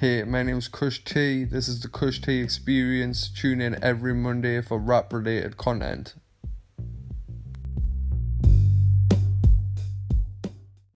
Hey, my name is Kush T. This is the Kush T Experience. Tune in every Monday for rap related content.